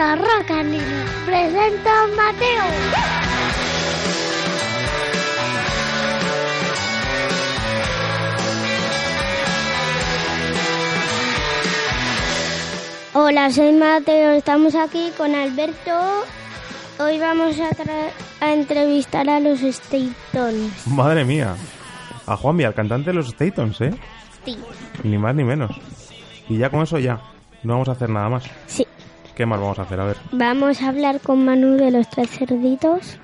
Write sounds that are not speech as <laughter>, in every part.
Bienvenidos a Rocanino. Presenta a Mateo. Hola, soy Mateo. Estamos aquí con Alberto. Hoy vamos a, tra- a entrevistar a los Statons. Madre mía. A Juanvi, al cantante de los Statons, ¿eh? Sí. Ni más ni menos. Y ya con eso ya. No vamos a hacer nada más. Sí. ¿Qué más vamos a hacer? A ver. Vamos a hablar con Manu de los tres cerditos.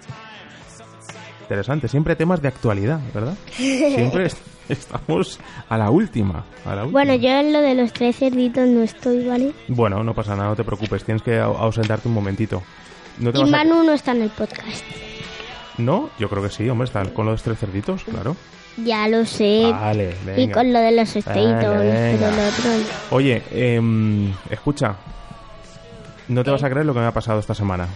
Interesante. Siempre temas de actualidad, ¿verdad? Siempre <laughs> est- estamos a la última. A la última. Bueno, yo en lo de los tres cerditos no estoy, ¿vale? Bueno, no pasa nada, no te preocupes. Tienes que au- ausentarte un momentito. ¿No te Y a- Manu no está en el podcast. ¿No? Yo creo que sí, hombre. Está con los tres cerditos, claro. Ya lo sé. Vale, venga. y con lo de los pero lo otro no. Oye, em, escucha. No te vas a creer lo que me ha pasado esta semana.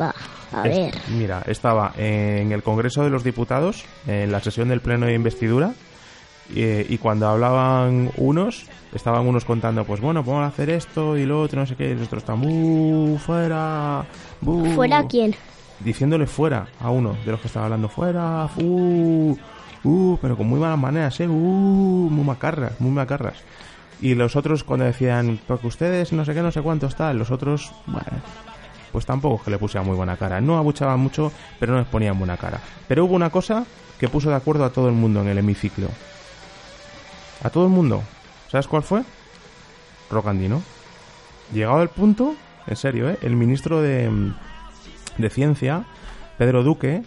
Va, a Es- ver. Mira, estaba en el Congreso de los Diputados, en la sesión del Pleno de Investidura, eh, y cuando hablaban unos, estaban unos contando, pues bueno, vamos a hacer esto y lo otro, no sé qué, y los otros están, ¡buh! ¡Fuera! ¡buh! ¿Fuera quién? Diciéndole fuera a uno de los que estaba hablando, ¡fuera! ¡uh! ¡uh! Pero con muy malas maneras, ¿eh? ¡uh! Muy macarras, muy macarras. Y los otros cuando decían, porque ustedes no sé qué, no sé cuántos tal, los otros, pues tampoco es que le pusieran muy buena cara. No abuchaban mucho, pero no les ponían buena cara. Pero hubo una cosa que puso de acuerdo a todo el mundo en el hemiciclo. A todo el mundo. ¿Sabes cuál fue? Rocandino. Llegado el punto, en serio, ¿eh? el ministro de, de Ciencia, Pedro Duque,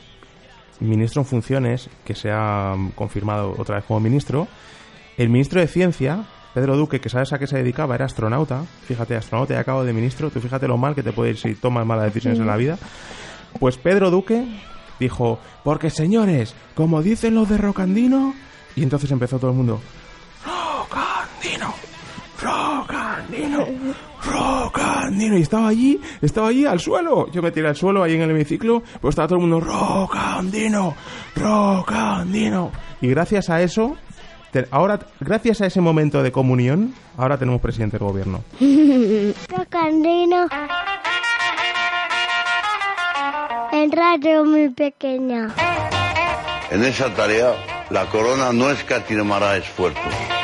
ministro en funciones, que se ha confirmado otra vez como ministro, el ministro de Ciencia, Pedro Duque, que sabes a qué se dedicaba, era astronauta. Fíjate, astronauta y acabo de ministro. Tú fíjate lo mal que te puede ir si tomas malas decisiones en la vida. Pues Pedro Duque dijo, porque señores, como dicen los de Rocandino... Y entonces empezó todo el mundo, Rocandino, Rocandino, Rocandino. Y estaba allí, estaba allí al suelo. Yo me tiré al suelo ahí en el hemiciclo, pues estaba todo el mundo, Rocandino, Rocandino. Y gracias a eso, ahora, gracias a ese momento de comunión, ahora tenemos presidente del gobierno. <laughs> En radio muy pequeña. En esa tarea, la corona no escatimará esfuerzos.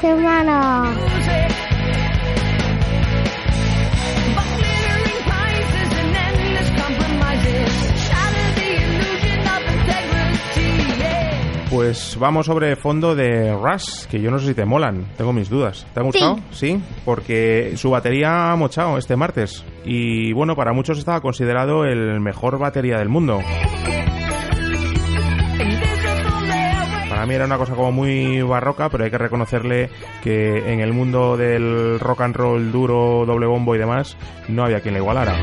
Semana. Pues vamos sobre fondo de Rush, que yo no sé si te molan, tengo mis dudas. ¿Te ha gustado? Sí, porque su batería ha mochado este martes. Y bueno, para muchos estaba considerado el mejor batería del mundo. Para mí era una cosa como muy barroca, pero hay que reconocerle que en el mundo del rock and roll duro, doble bombo y demás, no había quien le igualara.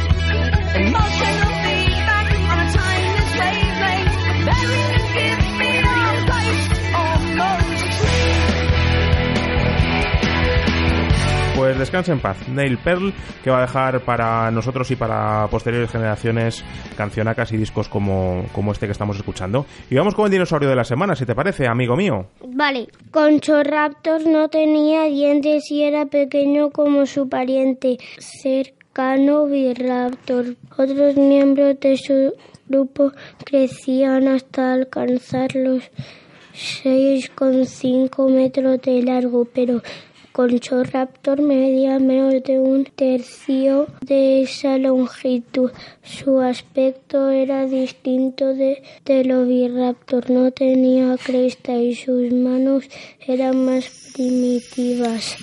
Descanse en paz. Neil Pearl, que va a dejar para nosotros y para posteriores generaciones cancionacas y discos como, como este que estamos escuchando. Y vamos con el dinosaurio de la semana, si te parece, amigo mío. Vale. Conchoraptor no tenía dientes y era pequeño como su pariente cercano Viraptor. Otros miembros de su grupo crecían hasta alcanzar los 6,5 metros de largo, pero Conchoraptor medía menos de un tercio de esa longitud. Su aspecto era distinto de, del oviraptor. No tenía cresta y sus manos eran más primitivas.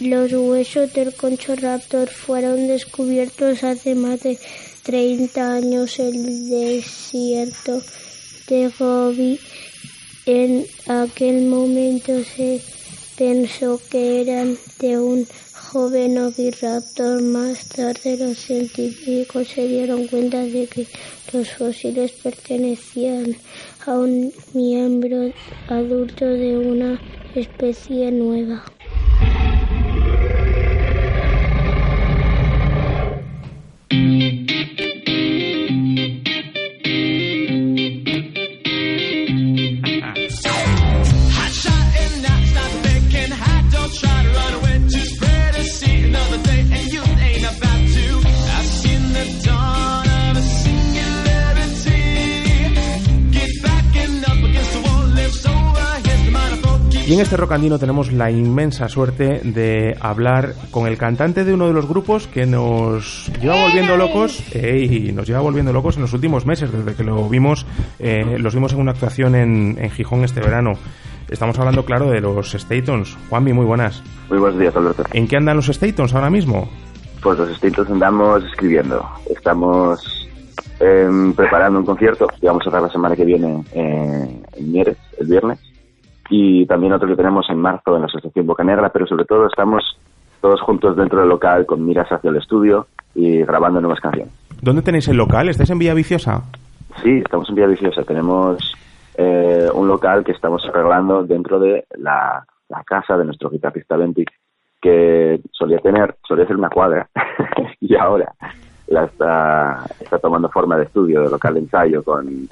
Los huesos del Conchoraptor fueron descubiertos hace más de 30 años en el desierto de Gobi. En aquel momento se pensó que eran de un joven oviraptor. Más tarde los científicos se dieron cuenta de que los fósiles pertenecían a un miembro adulto de una especie nueva. Y en este rocandino tenemos la inmensa suerte de hablar con el cantante de uno de los grupos que nos lleva volviendo locos, y nos lleva volviendo locos en los últimos meses, desde que lo vimos, eh, los vimos en una actuación en, en Gijón este verano. Estamos hablando, claro, de los Statons. Juanmi, muy buenas. Muy buenos días, Alberto. ¿En qué andan los Statons ahora mismo? Pues los Statons andamos escribiendo. Estamos eh, preparando un concierto que vamos a dar la semana que viene eh, en Mieres, el viernes y también otro que tenemos en marzo en la Asociación Boca Negra, pero sobre todo estamos todos juntos dentro del local con miras hacia el estudio y grabando nuevas canciones. ¿Dónde tenéis el local? ¿Estáis en Villa Viciosa? Sí, estamos en Villa Viciosa. Tenemos eh, un local que estamos arreglando dentro de la, la casa de nuestro guitarrista Lenti, que solía tener, solía ser una cuadra, <laughs> y ahora la está, está tomando forma de estudio, de local de ensayo, con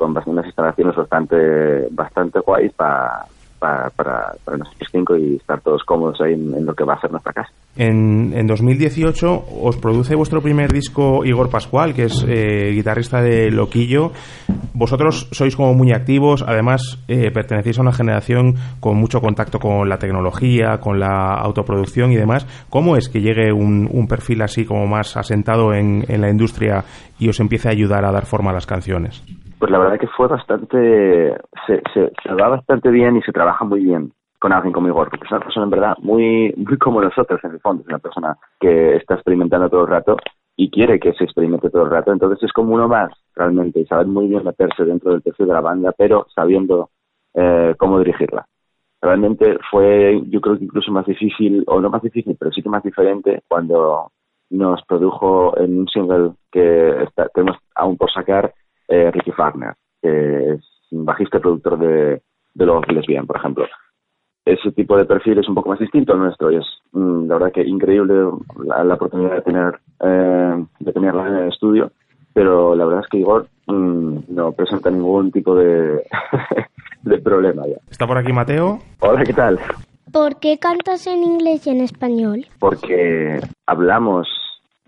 con unas instalaciones bastante bastante guays para para, para, cinco y estar todos cómodos ahí en, en, lo que va a ser nuestra casa. En, en 2018 os produce vuestro primer disco Igor Pascual, que es eh, guitarrista de Loquillo. Vosotros sois como muy activos, además eh, pertenecéis a una generación con mucho contacto con la tecnología, con la autoproducción y demás. ¿Cómo es que llegue un, perfil así como más asentado en, en la industria y os empiece a ayudar a dar forma a las canciones? Pues la verdad que fue bastante, se, se, se va bastante bien y se trabaja muy bien con alguien como Igor, porque es una persona en verdad muy, muy como nosotros en el fondo, es una persona que está experimentando todo el rato y quiere que se experimente todo el rato, entonces es como uno más realmente y saber muy bien meterse dentro del perfil de la banda, pero sabiendo eh, cómo dirigirla. Realmente fue, yo creo que incluso más difícil, o no más difícil, pero sí que más diferente cuando nos produjo en un single que está, tenemos aún por sacar eh, Ricky Wagner, que es un bajista productor de, de Los Lesbian, por ejemplo. Ese tipo de perfil es un poco más distinto al nuestro y es mm, la verdad que increíble la, la oportunidad de tener eh, de tenerla en el estudio, pero la verdad es que Igor mm, no presenta ningún tipo de, <laughs> de problema ya. ¿Está por aquí Mateo? Hola, ¿qué tal? ¿Por qué cantas en inglés y en español? Porque hablamos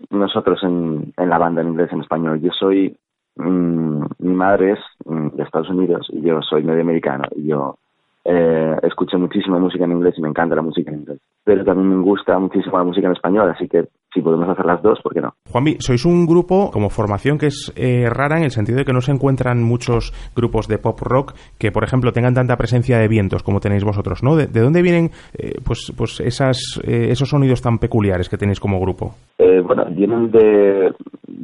nosotros en, en la banda en inglés y en español. Yo soy Mm, mi madre es mm, de Estados Unidos y yo soy medio americano y yo eh, escucho muchísima música en inglés y me encanta la música en inglés. Pero también me gusta muchísimo la música en español, así que si podemos hacer las dos, ¿por qué no? Juanvi, sois un grupo como formación que es eh, rara en el sentido de que no se encuentran muchos grupos de pop rock que, por ejemplo, tengan tanta presencia de vientos como tenéis vosotros, ¿no? ¿De, dónde vienen eh, pues, pues esas, eh, esos sonidos tan peculiares que tenéis como grupo? bueno, vienen de,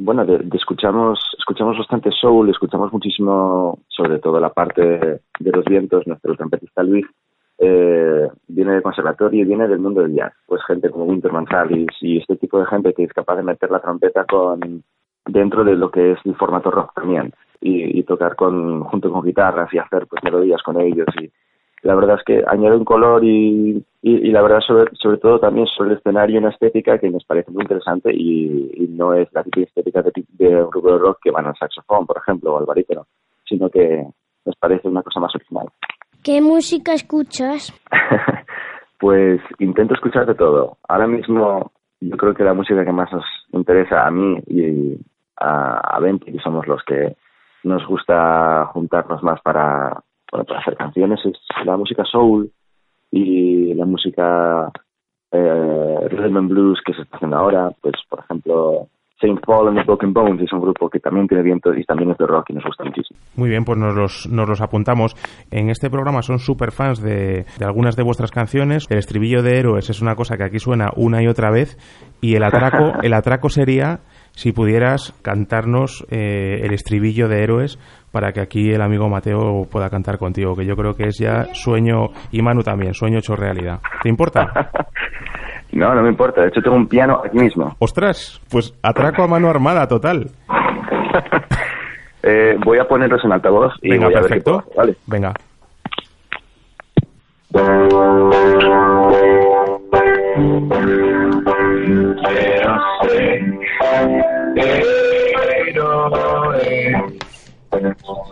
bueno, de, escuchamos, escuchamos bastante soul, escuchamos muchísimo, sobre todo la parte de los vientos, nuestro trompetista Luis eh, viene del conservatorio y viene del mundo del jazz. Pues gente como Winter Marsalis y este tipo de gente que es capaz de meter la trompeta con dentro de lo que es el formato rock también y, tocar con junto con guitarras y hacer pues melodías con ellos y la verdad es que añade un color y, y, la verdad sobre, sobre todo también sobre el escenario una estética que nos parece muy interesante y, no es la típica estética de, de, un grupo de rock que van al saxofón por ejemplo o al barítono sino que nos parece una cosa más original. ¿Qué música escuchas? <laughs> pues intento escuchar de todo. Ahora mismo yo creo que la música que más nos interesa a mí y a, a Venti, que somos los que nos gusta juntarnos más para, bueno, para hacer canciones, es la música soul y la música eh, rhythm and blues que se está haciendo ahora. Pues, por ejemplo, Saint Paul and the Broken Bones es un grupo que también tiene viento y también es de rock y nos gusta muchísimo. Muy bien, pues nos los, nos los apuntamos. En este programa son súper fans de, de, algunas de vuestras canciones. El estribillo de Héroes es una cosa que aquí suena una y otra vez y el atraco, <laughs> el atraco sería si pudieras cantarnos eh, el estribillo de Héroes para que aquí el amigo Mateo pueda cantar contigo, que yo creo que es ya sueño, y Manu también, sueño hecho realidad. ¿Te importa? <laughs> No, no me importa. De hecho, tengo un piano aquí mismo. Ostras, pues atraco a mano armada, total. <laughs> eh, voy a ponerlos en altavoz y Venga, voy a perfecto. Ver vale. Venga.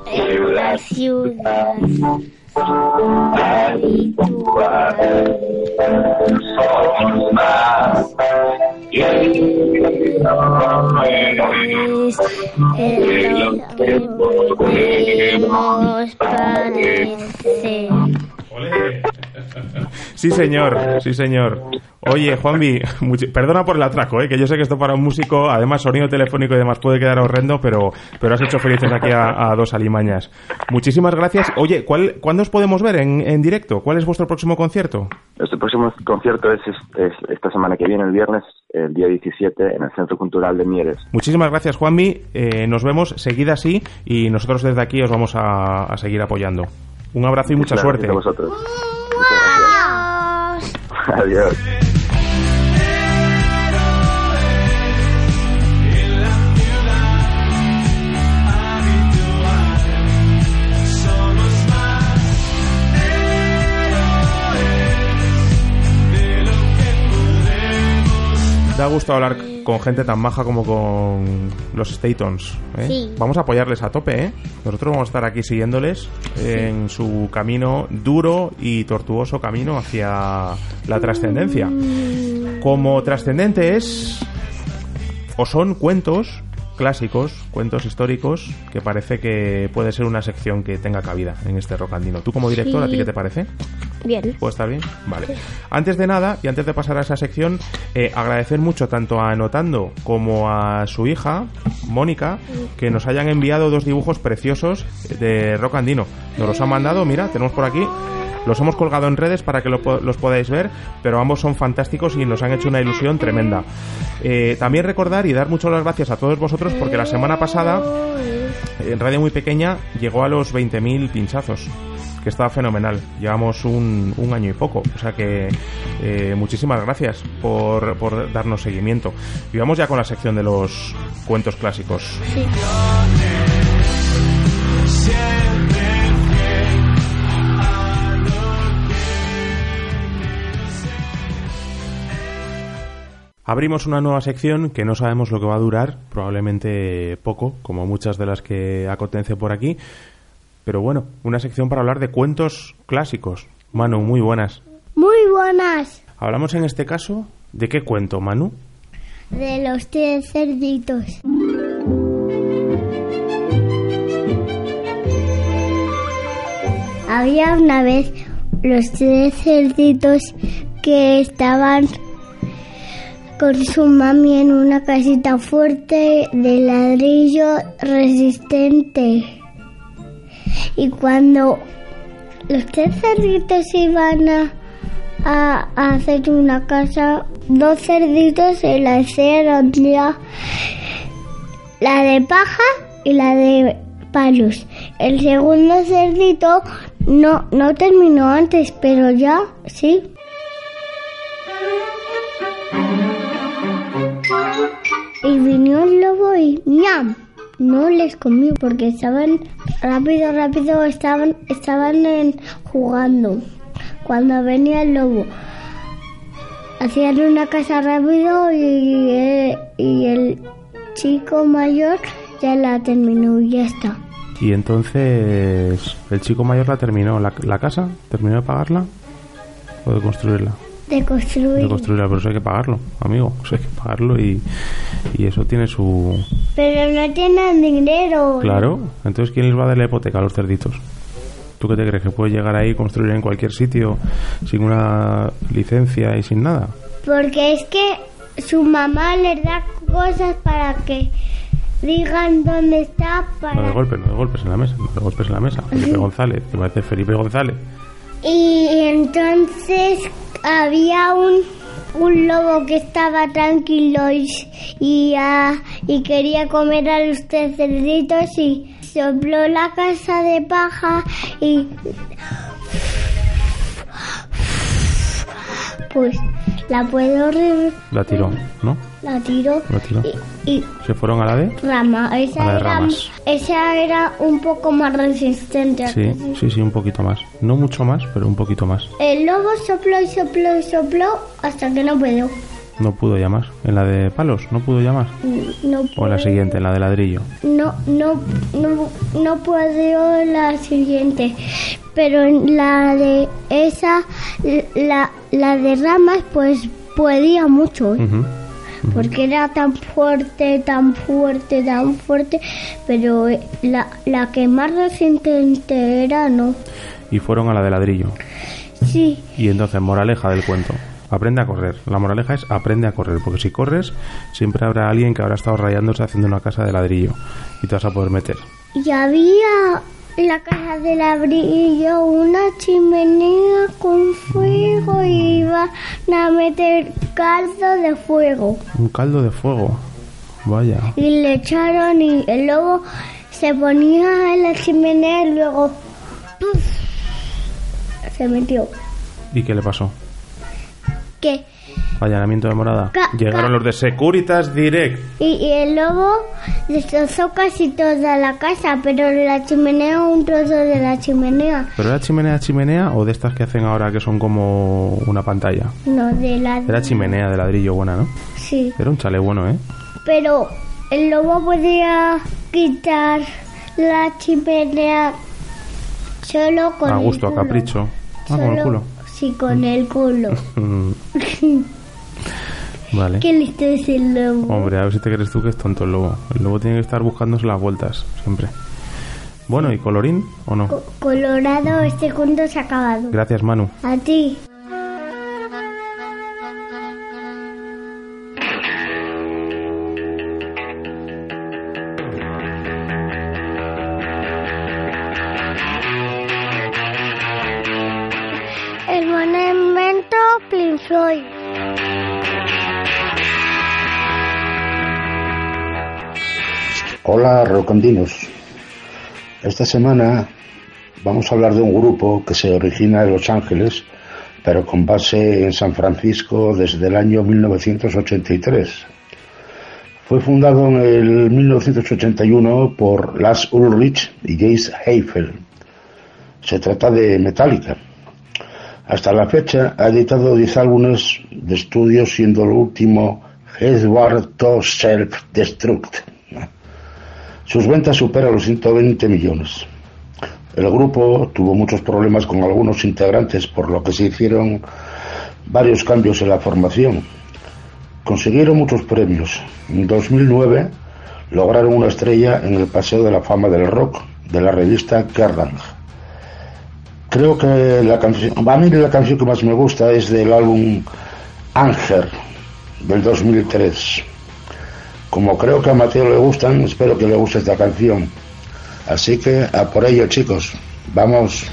En la ciudad somos más que no es el que podemos parecer. Sí, señor, sí, señor. Oye, Juanvi, perdona por el atraco, ¿eh? que yo sé que esto para un músico, además sonido telefónico y demás, puede quedar horrendo, pero, pero has hecho felices aquí a, dos alimañas. Muchísimas gracias. Oye, ¿cuál, ¿cuándo os podemos ver en, en, directo? ¿Cuál es vuestro próximo concierto? Nuestro próximo concierto es, esta semana que viene, el viernes, el día 17, en el Centro Cultural de Mieres. Muchísimas gracias, Juanvi. Eh, nos vemos seguida así y nosotros desde aquí os vamos a, a seguir apoyando. Un abrazo y mucha suerte. A vosotros. Adiós. Da gusto hablar con gente tan maja como con los Statons. ¿eh? Vamos a apoyarles a tope, ¿eh? Nosotros vamos a estar aquí siguiéndoles en su camino duro y tortuoso camino hacia la trascendencia. Como trascendente es o son cuentos clásicos, cuentos históricos, que parece que puede ser una sección que tenga cabida en este rocandino. ¿Tú como director, a ti qué te parece? Bien. ¿Puede estar bien? Vale. Antes de nada, y antes de pasar a esa sección, eh, agradecer mucho tanto a Anotando como a su hija, Mónica, que nos hayan enviado dos dibujos preciosos de rocandino. Nos los han mandado, mira, tenemos por aquí los hemos colgado en redes para que los podáis ver, pero ambos son fantásticos y nos han hecho una ilusión tremenda. Eh, también recordar y dar muchas gracias a todos vosotros porque la semana pasada, en Radio Muy Pequeña, llegó a los 20.000 pinchazos que estaba fenomenal. Llevamos un, un, año y poco. O sea que eh, muchísimas gracias por, por, darnos seguimiento. Y vamos ya con la sección de los cuentos clásicos. Abrimos una nueva sección que no sabemos lo que va a durar, probablemente poco, como muchas de las que acontece por aquí. Pero bueno, una sección para hablar de cuentos clásicos. Manu, muy buenas. Muy buenas. Hablamos en este caso de qué cuento, Manu? De los tres cerditos. Había una vez los tres cerditos que estaban con su mami en una casita fuerte de ladrillo resistente. Y cuando los tres cerditos iban a, a- hacer una casa, dos cerditos se la hicieron ya, la de paja y la de palos. El segundo cerdito no, no terminó antes, pero ya sí. Y vino el lobo y ¡ñam! No les comió porque estaban rápido, rápido, estaban, estaban jugando. Cuando venía el lobo, hacían una casa rápido y, eh, y el chico mayor ya la terminó y ya está. Y entonces el chico mayor la terminó, la, la casa, terminó de pagarla o de construirla. De construir. De construirla, pero eso hay que pagarlo, amigo. Eso hay que pagarlo y, y eso tiene su... Pero no tienen dinero. Claro, entonces ¿quién les va a dar la hipoteca a los cerditos? ¿Tú qué te crees? ¿Que puedes llegar ahí y construir en cualquier sitio sin una licencia y sin nada? Porque es que su mamá les da cosas para que digan dónde está No de para... golpes, no de golpes en la mesa, no de golpes en la mesa. Felipe González, te parece Felipe González. Y entonces había un, un lobo que estaba tranquilo y, y, ah, y quería comer a los tres cerditos y sopló la casa de paja y pues la puedo La tiró, ¿no? la tiró La tiró. y, y Se fueron a la de... rama esa A la de era ramas. esa era un poco más resistente ¿a Sí, que sí? sí, sí, un poquito más. No mucho más, pero un poquito más. el lobo sopló y sopló y sopló hasta que no pudo No pudo llamar. En la de palos, no pudo llamar. no O en la siguiente, en la de ladrillo. no no no no puedo la siguiente pero en la de esa la la de ramas pues podía mucho ¿eh? Porque era tan fuerte tan fuerte tan fuerte pero eh, la, la que más resistente era no Y fueron a la de ladrillo. sí Y entonces, moraleja del cuento. Aprende a correr. La moraleja es aprende a correr, porque si corres, siempre habrá alguien que habrá estado rayándose haciendo una casa de ladrillo y te vas a poder meter. y había en la casa del ladrillo una chimenea con fuego y iban a meter caldo de fuego Un caldo de fuego. Vaya. y le echaron y el lobo se ponía en la chimenea y luego se metió ¿Y qué le pasó? Que Allanamiento de morada. Llegaron los de Securitas Direct. y, y el lobo destrozó casi toda la casa pero la chimenea un trozo de la chimenea ¿Pero era chimenea chimenea o de estas que hacen ahora que son como una pantalla? no de la Era chimenea de ladrillo buena, ¿no? sí Era un chale bueno, ¿eh? pero el lobo podía quitar la chimenea solo con A el gusto, a culo. capricho. Ah, con el Solo- culo. Sí, con el culo. <laughs> Vale. Qué listo es el lobo. Hombre, a ver si te crees tú que es tonto el lobo. El lobo tiene que estar buscándose las vueltas, siempre. Bueno, ¿y colorín o no? Co- Colorado, este cuento se ha acabado. Gracias, Manu. A ti. Floyd. Hola, rocondinos. Esta semana vamos a hablar de un grupo que se origina en Los Ángeles, pero con base en San Francisco desde el año 1983. Fue fundado en el 1981 por Lars Ulrich y Jace Heifel. Se trata de Metallica. Hasta la fecha ha editado 10 álbumes de estudio, siendo el último Headward to Self-Destruct. Sus ventas superan los 120 millones. El grupo tuvo muchos problemas con algunos integrantes, por lo que se hicieron varios cambios en la formación. Consiguieron muchos premios. En 2009 lograron una estrella en el Paseo de la Fama del Rock de la revista Kerrang. Creo que la canción, a mí la canción que más me gusta es del álbum Ángel del 2003. Como creo que a Mateo le gustan, espero que le guste esta canción. Así que a por ello, chicos. Vamos.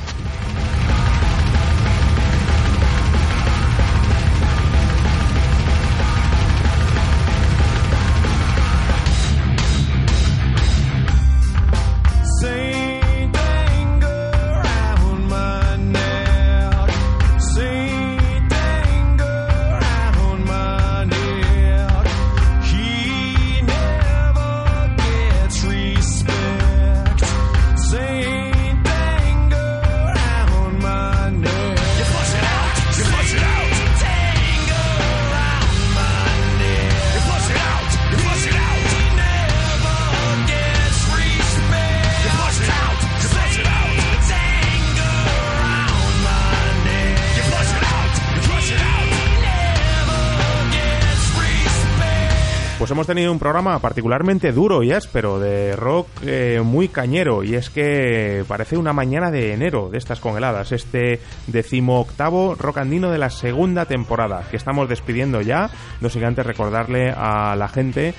Hemos tenido un programa particularmente duro y áspero, de rock eh, muy cañero, y es que parece una mañana de enero de estas congeladas, este decimoctavo rock andino de la segunda temporada, que estamos despidiendo ya, no sin antes recordarle a la gente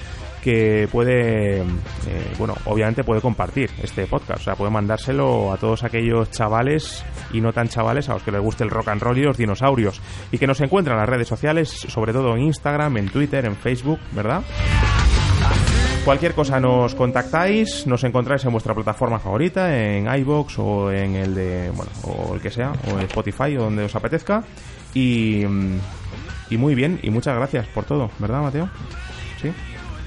que puede, eh, bueno, obviamente puede compartir este podcast, o sea, puede mandárselo a todos aquellos chavales y no tan chavales a los que les guste el rock and roll y los dinosaurios, y que nos encuentran en las redes sociales, sobre todo en Instagram, en Twitter, en Facebook, ¿verdad? Cualquier cosa nos contactáis, nos encontráis en vuestra plataforma favorita, en iBox o en el de, bueno, o el que sea, o en Spotify o donde os apetezca. Y, y muy bien, y muchas gracias por todo, ¿verdad, Mateo? ¿Sí?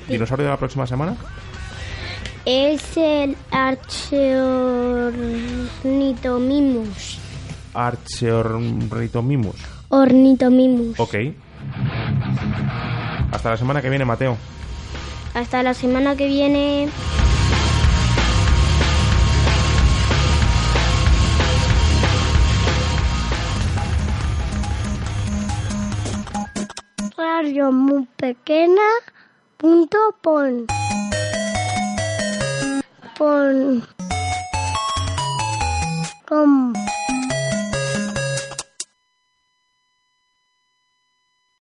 ¿Dinosaurio de la próxima semana? Es el Archeornitomimus. Archeornitomimus. Ornitomimus. Ok. Hasta la semana que viene, Mateo. Hasta la semana que viene. Radio muy pequeña punto pon. Pon. Con